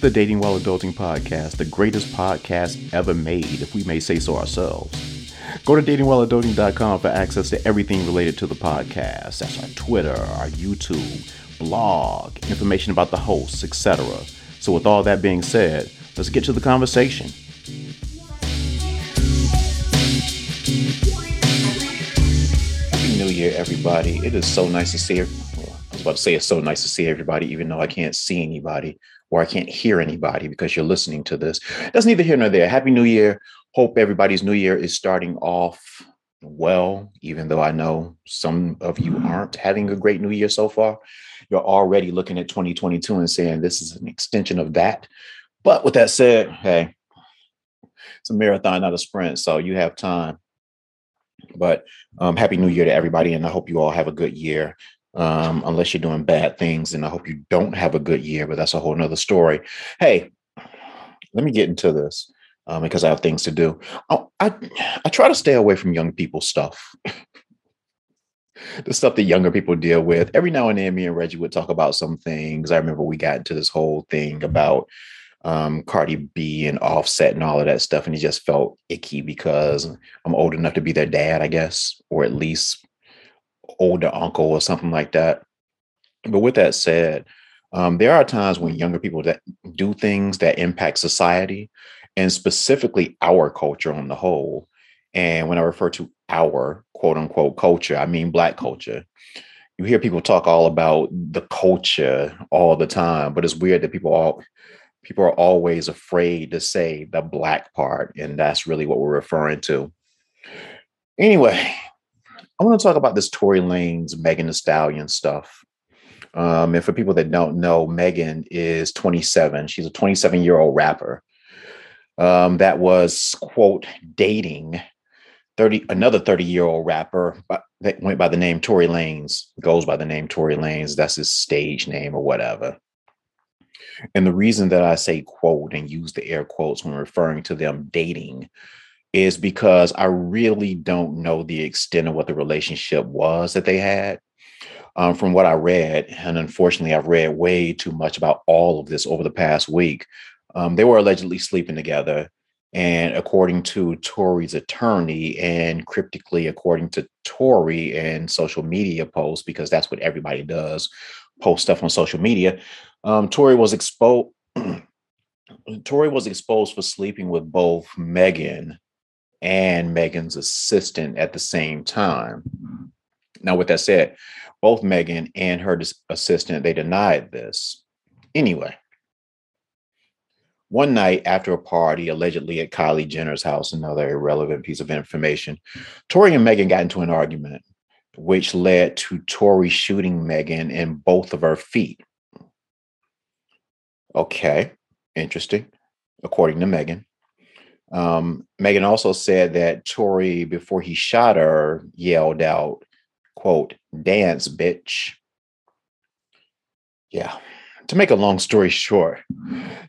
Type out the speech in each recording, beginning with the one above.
the Dating While Adulting podcast, the greatest podcast ever made, if we may say so ourselves. Go to datingwhileadulting.com for access to everything related to the podcast. That's our Twitter, our YouTube, blog, information about the hosts, etc. So, with all that being said, let's get to the conversation. Happy New Year, everybody. It is so nice to see. I was about to say it's so nice to see everybody, even though I can't see anybody or I can't hear anybody because you're listening to this. That's neither here nor there. Happy New Year. Hope everybody's New Year is starting off well, even though I know some of you aren't having a great New Year so far. You're already looking at 2022 and saying this is an extension of that. But with that said, hey, it's a marathon, not a sprint. So you have time. But um, happy New Year to everybody. And I hope you all have a good year um, unless you're doing bad things. And I hope you don't have a good year, but that's a whole nother story. Hey, let me get into this um, because I have things to do. I, I, I try to stay away from young people stuff. the stuff that younger people deal with. Every now and then, me and Reggie would talk about some things. I remember we got into this whole thing about um, Cardi B and Offset and all of that stuff, and it just felt icky because I'm old enough to be their dad, I guess, or at least older uncle or something like that. But with that said, um, there are times when younger people that do things that impact society and specifically our culture on the whole. And when I refer to our quote unquote culture, I mean Black culture. You hear people talk all about the culture all the time, but it's weird that people all people are always afraid to say the black part, and that's really what we're referring to. Anyway, I want to talk about this Tory Lanez Megan Thee Stallion stuff. Um, and for people that don't know, Megan is 27. She's a 27 year old rapper um, that was quote dating 30 another 30 year old rapper that went by the name Tory Lanez goes by the name Tory Lanez. That's his stage name or whatever. And the reason that I say quote and use the air quotes when referring to them dating is because I really don't know the extent of what the relationship was that they had. Um, from what I read, and unfortunately, I've read way too much about all of this over the past week. Um, they were allegedly sleeping together. And according to Tory's attorney, and cryptically according to Tory and social media posts, because that's what everybody does, post stuff on social media, um, Tory was exposed. Tory was exposed for sleeping with both Megan and Megan's assistant at the same time. Now, with that said, both Megan and her assistant they denied this. Anyway, one night after a party, allegedly at Kylie Jenner's house, another irrelevant piece of information, Tory and Megan got into an argument, which led to Tory shooting Megan in both of her feet. Okay, interesting, according to Megan. Um, Megan also said that Tory, before he shot her, yelled out, quote, dance, bitch. Yeah. To make a long story short,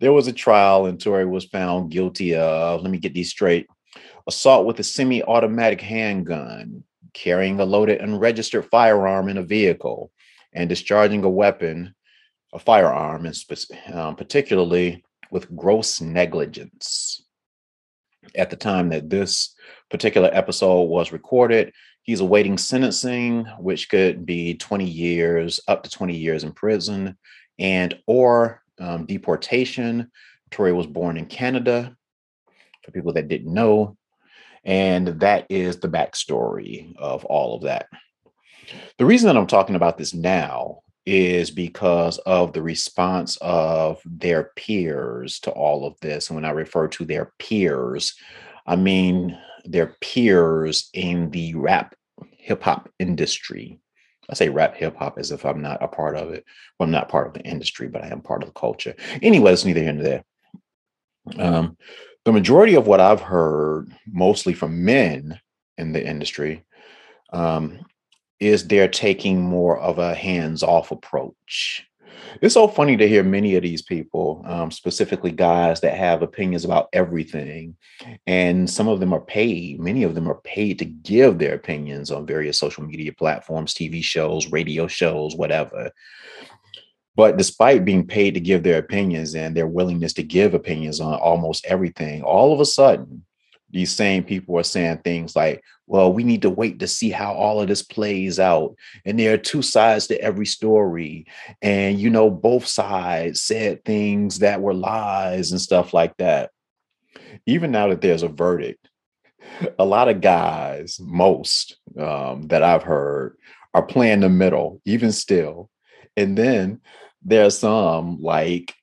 there was a trial and Tory was found guilty of, let me get these straight, assault with a semi automatic handgun, carrying a loaded unregistered firearm in a vehicle, and discharging a weapon, a firearm, and um, particularly with gross negligence at the time that this particular episode was recorded. He's awaiting sentencing, which could be 20 years, up to 20 years in prison, and or um, deportation. Tory was born in Canada, for people that didn't know. And that is the backstory of all of that. The reason that I'm talking about this now is because of the response of their peers to all of this. And when I refer to their peers, I mean their peers in the rap hip hop industry. I say rap hip hop as if I'm not a part of it. Well, I'm not part of the industry, but I am part of the culture. Anyway, it's neither here nor there. Um, the majority of what I've heard, mostly from men in the industry, um, is they're taking more of a hands-off approach. It's so funny to hear many of these people, um, specifically guys that have opinions about everything, and some of them are paid. Many of them are paid to give their opinions on various social media platforms, TV shows, radio shows, whatever. But despite being paid to give their opinions and their willingness to give opinions on almost everything, all of a sudden, these same people are saying things like, well, we need to wait to see how all of this plays out. And there are two sides to every story. And, you know, both sides said things that were lies and stuff like that. Even now that there's a verdict, a lot of guys, most um, that I've heard, are playing the middle, even still. And then there's some like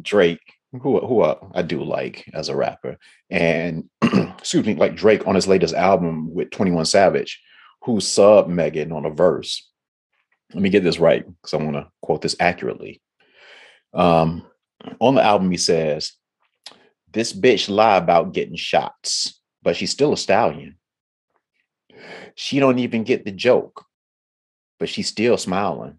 Drake, who who I do like as a rapper, and excuse me, like Drake on his latest album with 21 Savage, who sub Megan on a verse. Let me get this right because I want to quote this accurately. Um, on the album, he says, This bitch lie about getting shots, but she's still a stallion. She don't even get the joke, but she's still smiling.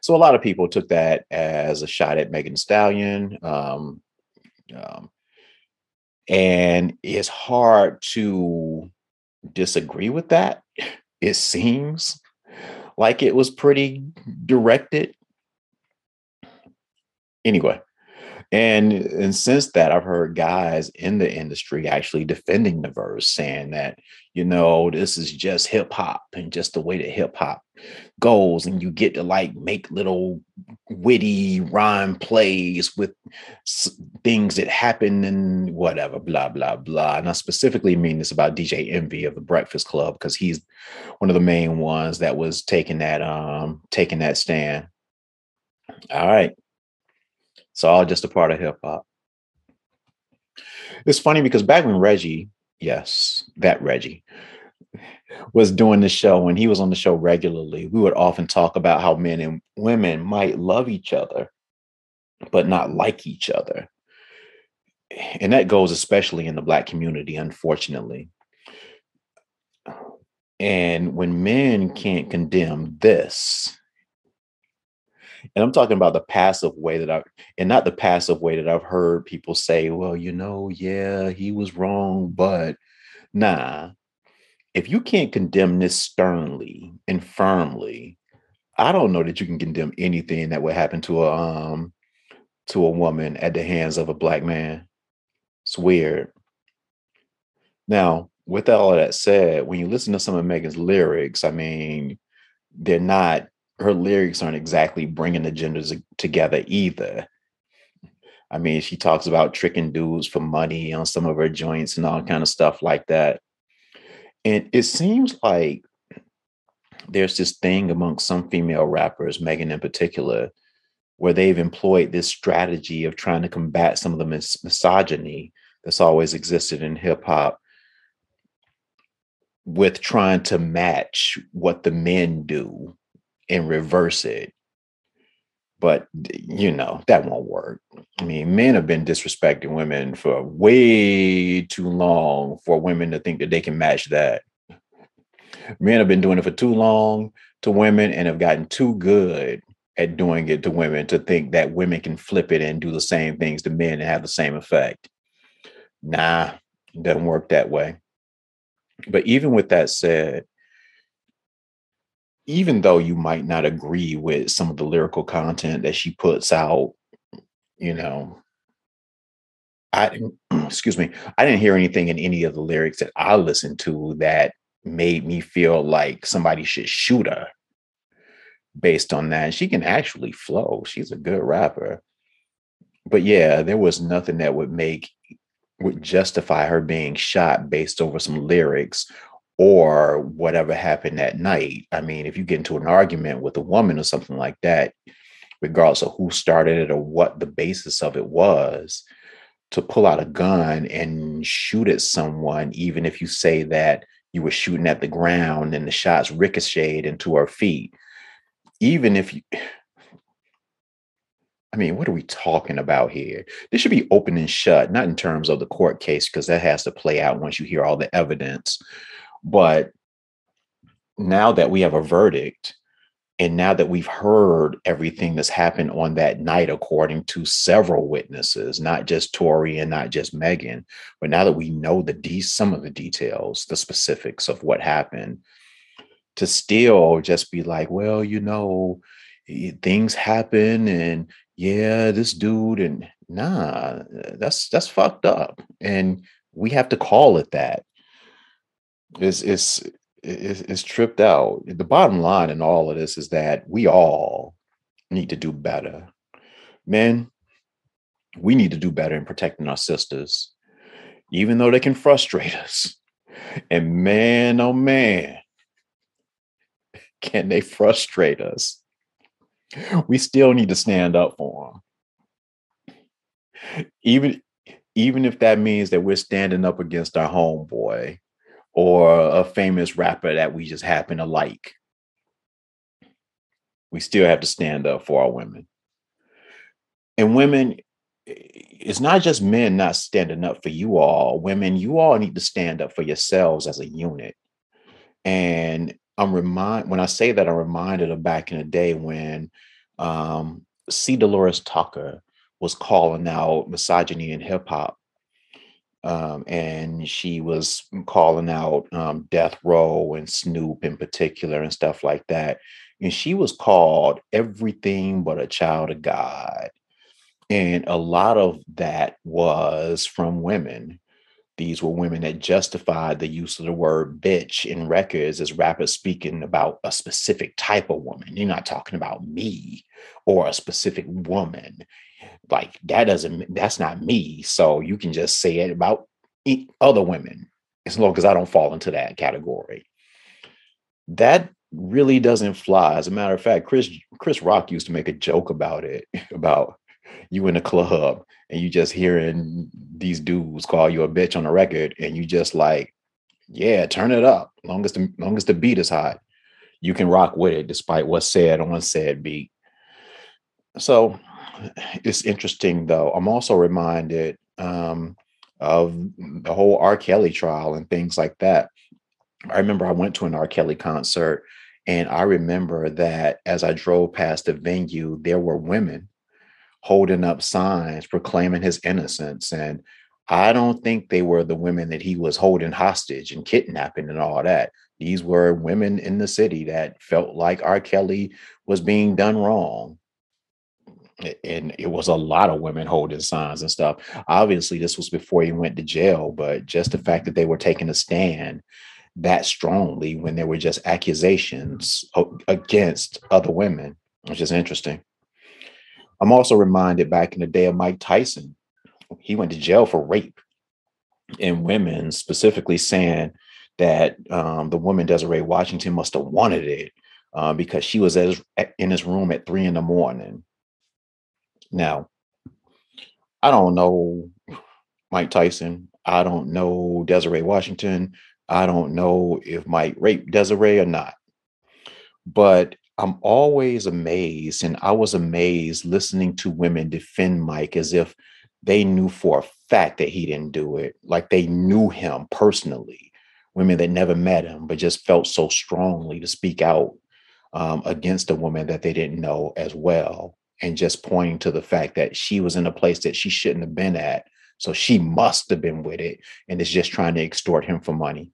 So a lot of people took that as a shot at Megan Stallion. Um, um, and it's hard to disagree with that. It seems like it was pretty directed. Anyway, and and since that, I've heard guys in the industry actually defending the verse, saying that you know this is just hip hop and just the way that hip hop goes, and you get to like make little witty rhyme plays with things that happen and whatever, blah blah blah. And I specifically mean this about DJ Envy of the Breakfast Club because he's one of the main ones that was taking that um taking that stand. All right. It's all just a part of hip hop. It's funny because back when Reggie, yes, that Reggie, was doing the show, when he was on the show regularly, we would often talk about how men and women might love each other, but not like each other. And that goes especially in the Black community, unfortunately. And when men can't condemn this, and I'm talking about the passive way that I, and not the passive way that I've heard people say, well, you know, yeah, he was wrong, but nah. If you can't condemn this sternly and firmly, I don't know that you can condemn anything that would happen to a um to a woman at the hands of a black man. It's weird. Now, with all of that said, when you listen to some of Megan's lyrics, I mean, they're not her lyrics aren't exactly bringing the genders together either. I mean, she talks about tricking dudes for money on some of her joints and all kind of stuff like that. And it seems like there's this thing amongst some female rappers, Megan in particular, where they've employed this strategy of trying to combat some of the mis- misogyny that's always existed in hip hop with trying to match what the men do and reverse it. But you know, that won't work. I mean, men have been disrespecting women for way too long for women to think that they can match that. Men have been doing it for too long to women and have gotten too good at doing it to women to think that women can flip it and do the same things to men and have the same effect. Nah, it doesn't work that way. But even with that said, even though you might not agree with some of the lyrical content that she puts out, you know, I excuse me, I didn't hear anything in any of the lyrics that I listened to that made me feel like somebody should shoot her based on that. She can actually flow. She's a good rapper. But yeah, there was nothing that would make would justify her being shot based over some lyrics or whatever happened that night. I mean, if you get into an argument with a woman or something like that, regardless of who started it or what the basis of it was, to pull out a gun and shoot at someone, even if you say that you were shooting at the ground and the shots ricocheted into her feet, even if you, I mean, what are we talking about here? This should be open and shut, not in terms of the court case, because that has to play out once you hear all the evidence. But now that we have a verdict, and now that we've heard everything that's happened on that night, according to several witnesses, not just Tory and not just Megan, but now that we know the de- some of the details, the specifics of what happened, to still just be like, well, you know, things happen and yeah, this dude and nah, that's that's fucked up. And we have to call it that. It's it's it's, it's tripped out. The bottom line in all of this is that we all need to do better. Men, we need to do better in protecting our sisters, even though they can frustrate us. And man, oh man, can they frustrate us? We still need to stand up for them. Even, even if that means that we're standing up against our homeboy or a famous rapper that we just happen to like. We still have to stand up for our women. And women, it's not just men not standing up for you all. Women, you all need to stand up for yourselves as a unit. And I'm remind when I say that, I'm reminded of back in the day when um, C. Dolores Tucker was calling out misogyny in hip hop. Um, and she was calling out um, Death Row and Snoop in particular and stuff like that. And she was called everything but a child of God. And a lot of that was from women these were women that justified the use of the word bitch in records as rappers speaking about a specific type of woman. You're not talking about me or a specific woman. Like that doesn't, that's not me. So you can just say it about other women as long as I don't fall into that category. That really doesn't fly. As a matter of fact, Chris Chris Rock used to make a joke about it, about you in a club and you just hearing these dudes call you a bitch on a record and you just like yeah turn it up long as the long as the beat is hot you can rock with it despite what's said on said beat so it's interesting though i'm also reminded um, of the whole r kelly trial and things like that i remember i went to an r kelly concert and i remember that as i drove past the venue there were women holding up signs proclaiming his innocence. And I don't think they were the women that he was holding hostage and kidnapping and all that. These were women in the city that felt like R. Kelly was being done wrong. And it was a lot of women holding signs and stuff. Obviously, this was before he went to jail, but just the fact that they were taking a stand that strongly when there were just accusations against other women, which is interesting. I'm also reminded back in the day of Mike Tyson. He went to jail for rape and women specifically saying that um, the woman Desiree Washington must have wanted it uh, because she was his, in his room at three in the morning. Now, I don't know Mike Tyson. I don't know Desiree Washington. I don't know if Mike raped Desiree or not. But I'm always amazed, and I was amazed listening to women defend Mike as if they knew for a fact that he didn't do it, like they knew him personally. Women that never met him, but just felt so strongly to speak out um, against a woman that they didn't know as well, and just pointing to the fact that she was in a place that she shouldn't have been at. So she must have been with it and is just trying to extort him for money.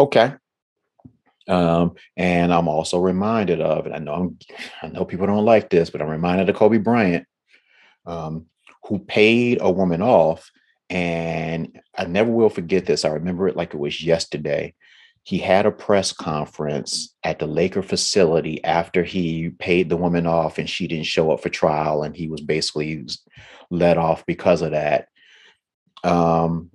Okay, um, and I'm also reminded of, and I know I'm, I know people don't like this, but I'm reminded of Kobe Bryant, um, who paid a woman off, and I never will forget this. I remember it like it was yesterday. He had a press conference at the Laker facility after he paid the woman off, and she didn't show up for trial, and he was basically let off because of that. Um,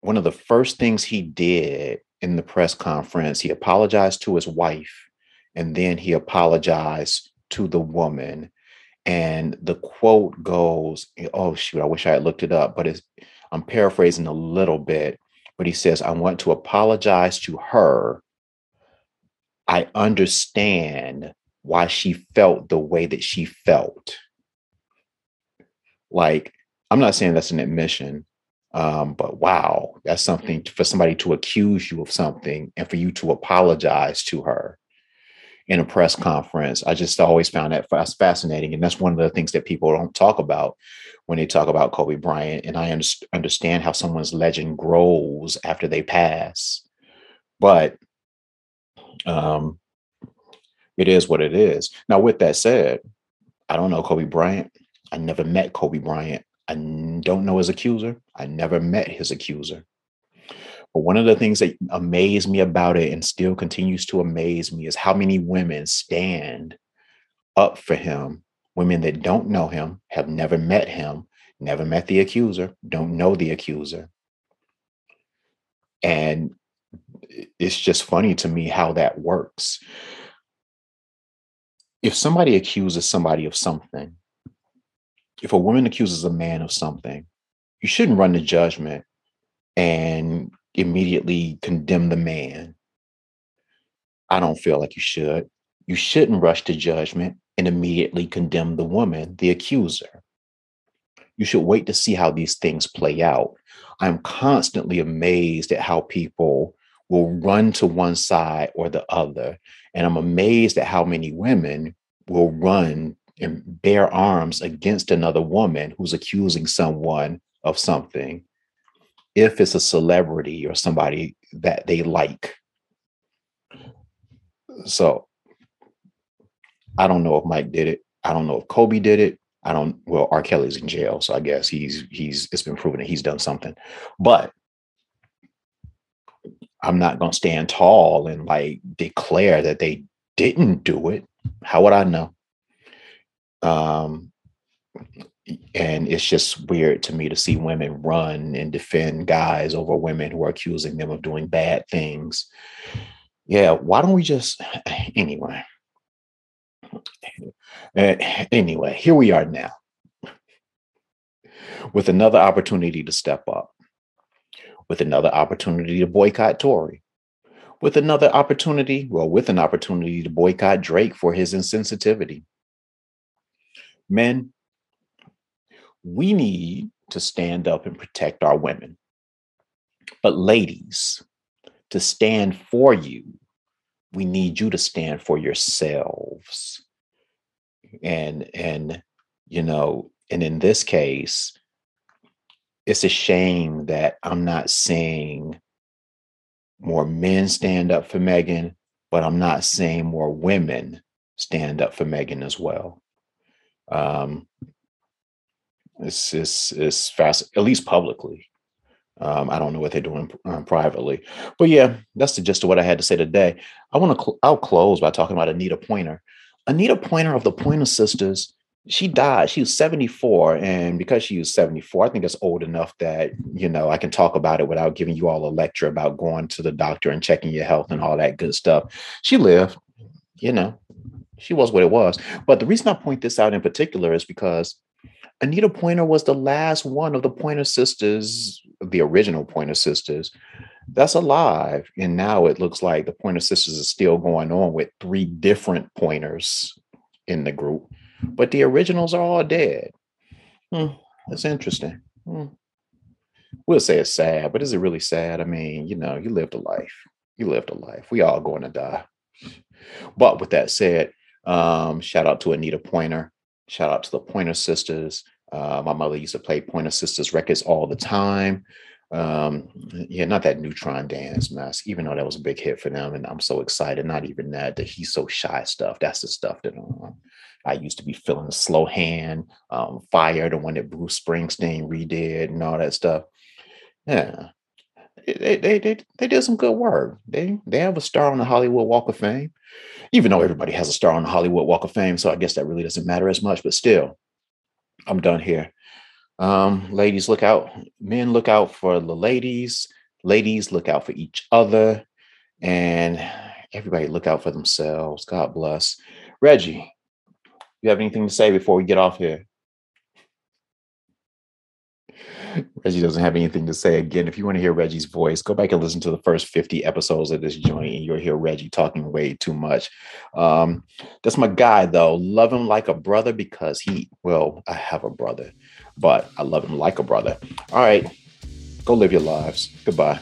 one of the first things he did in the press conference, he apologized to his wife and then he apologized to the woman. And the quote goes, oh shoot, I wish I had looked it up, but it's I'm paraphrasing a little bit, but he says, I want to apologize to her. I understand why she felt the way that she felt. Like, I'm not saying that's an admission, um, but wow, that's something for somebody to accuse you of something and for you to apologize to her in a press conference. I just always found that fascinating. And that's one of the things that people don't talk about when they talk about Kobe Bryant. And I understand how someone's legend grows after they pass. But um, it is what it is. Now, with that said, I don't know Kobe Bryant. I never met Kobe Bryant. I don't know his accuser. I never met his accuser. But one of the things that amazed me about it and still continues to amaze me is how many women stand up for him. Women that don't know him, have never met him, never met the accuser, don't know the accuser. And it's just funny to me how that works. If somebody accuses somebody of something, if a woman accuses a man of something, you shouldn't run to judgment and immediately condemn the man. I don't feel like you should. You shouldn't rush to judgment and immediately condemn the woman, the accuser. You should wait to see how these things play out. I'm constantly amazed at how people will run to one side or the other. And I'm amazed at how many women will run and bear arms against another woman who's accusing someone of something if it's a celebrity or somebody that they like. So I don't know if Mike did it. I don't know if Kobe did it. I don't well, R. Kelly's in jail, so I guess he's he's it's been proven that he's done something. But I'm not gonna stand tall and like declare that they didn't do it. How would I know? Um, and it's just weird to me to see women run and defend guys over women who are accusing them of doing bad things. Yeah, why don't we just anyway? Uh, anyway, here we are now with another opportunity to step up, with another opportunity to boycott Tory, with another opportunity, well, with an opportunity to boycott Drake for his insensitivity Men, we need to stand up and protect our women. But ladies, to stand for you, we need you to stand for yourselves. And and you know, and in this case, it's a shame that I'm not seeing more men stand up for Megan, but I'm not seeing more women stand up for Megan as well. Um, it's it's it's fast, at least publicly. Um, I don't know what they're doing um, privately, but yeah, that's the gist of what I had to say today. I want to cl- I'll close by talking about Anita Pointer. Anita Pointer of the Pointer Sisters. She died. She was 74, and because she was 74, I think it's old enough that you know I can talk about it without giving you all a lecture about going to the doctor and checking your health and all that good stuff. She lived, you know, she was what it was. But the reason I point this out in particular is because Anita Pointer was the last one of the Pointer sisters, the original Pointer sisters, that's alive. And now it looks like the Pointer sisters is still going on with three different pointers in the group, but the originals are all dead. Hmm, that's interesting. Hmm. We'll say it's sad, but is it really sad? I mean, you know, you lived a life. You lived a life. We all going to die. But with that said, um, shout out to Anita Pointer. Shout out to the Pointer Sisters. Uh, my mother used to play Pointer Sisters records all the time. Um, yeah, not that Neutron Dance mess, even though that was a big hit for them. And I'm so excited. Not even that, that he's so shy stuff. That's the stuff that um, I used to be feeling slow hand, um, fire, the one that Bruce Springsteen redid and all that stuff. Yeah. They, they, they, they did some good work. They they have a star on the Hollywood Walk of Fame even though everybody has a star on the Hollywood Walk of Fame. So I guess that really doesn't matter as much, but still, I'm done here. Um, ladies, look out. Men, look out for the ladies. Ladies, look out for each other. And everybody, look out for themselves. God bless. Reggie, you have anything to say before we get off here? Reggie doesn't have anything to say. Again, if you want to hear Reggie's voice, go back and listen to the first 50 episodes of this joint, and you'll hear Reggie talking way too much. Um, that's my guy, though. Love him like a brother because he, well, I have a brother, but I love him like a brother. All right, go live your lives. Goodbye.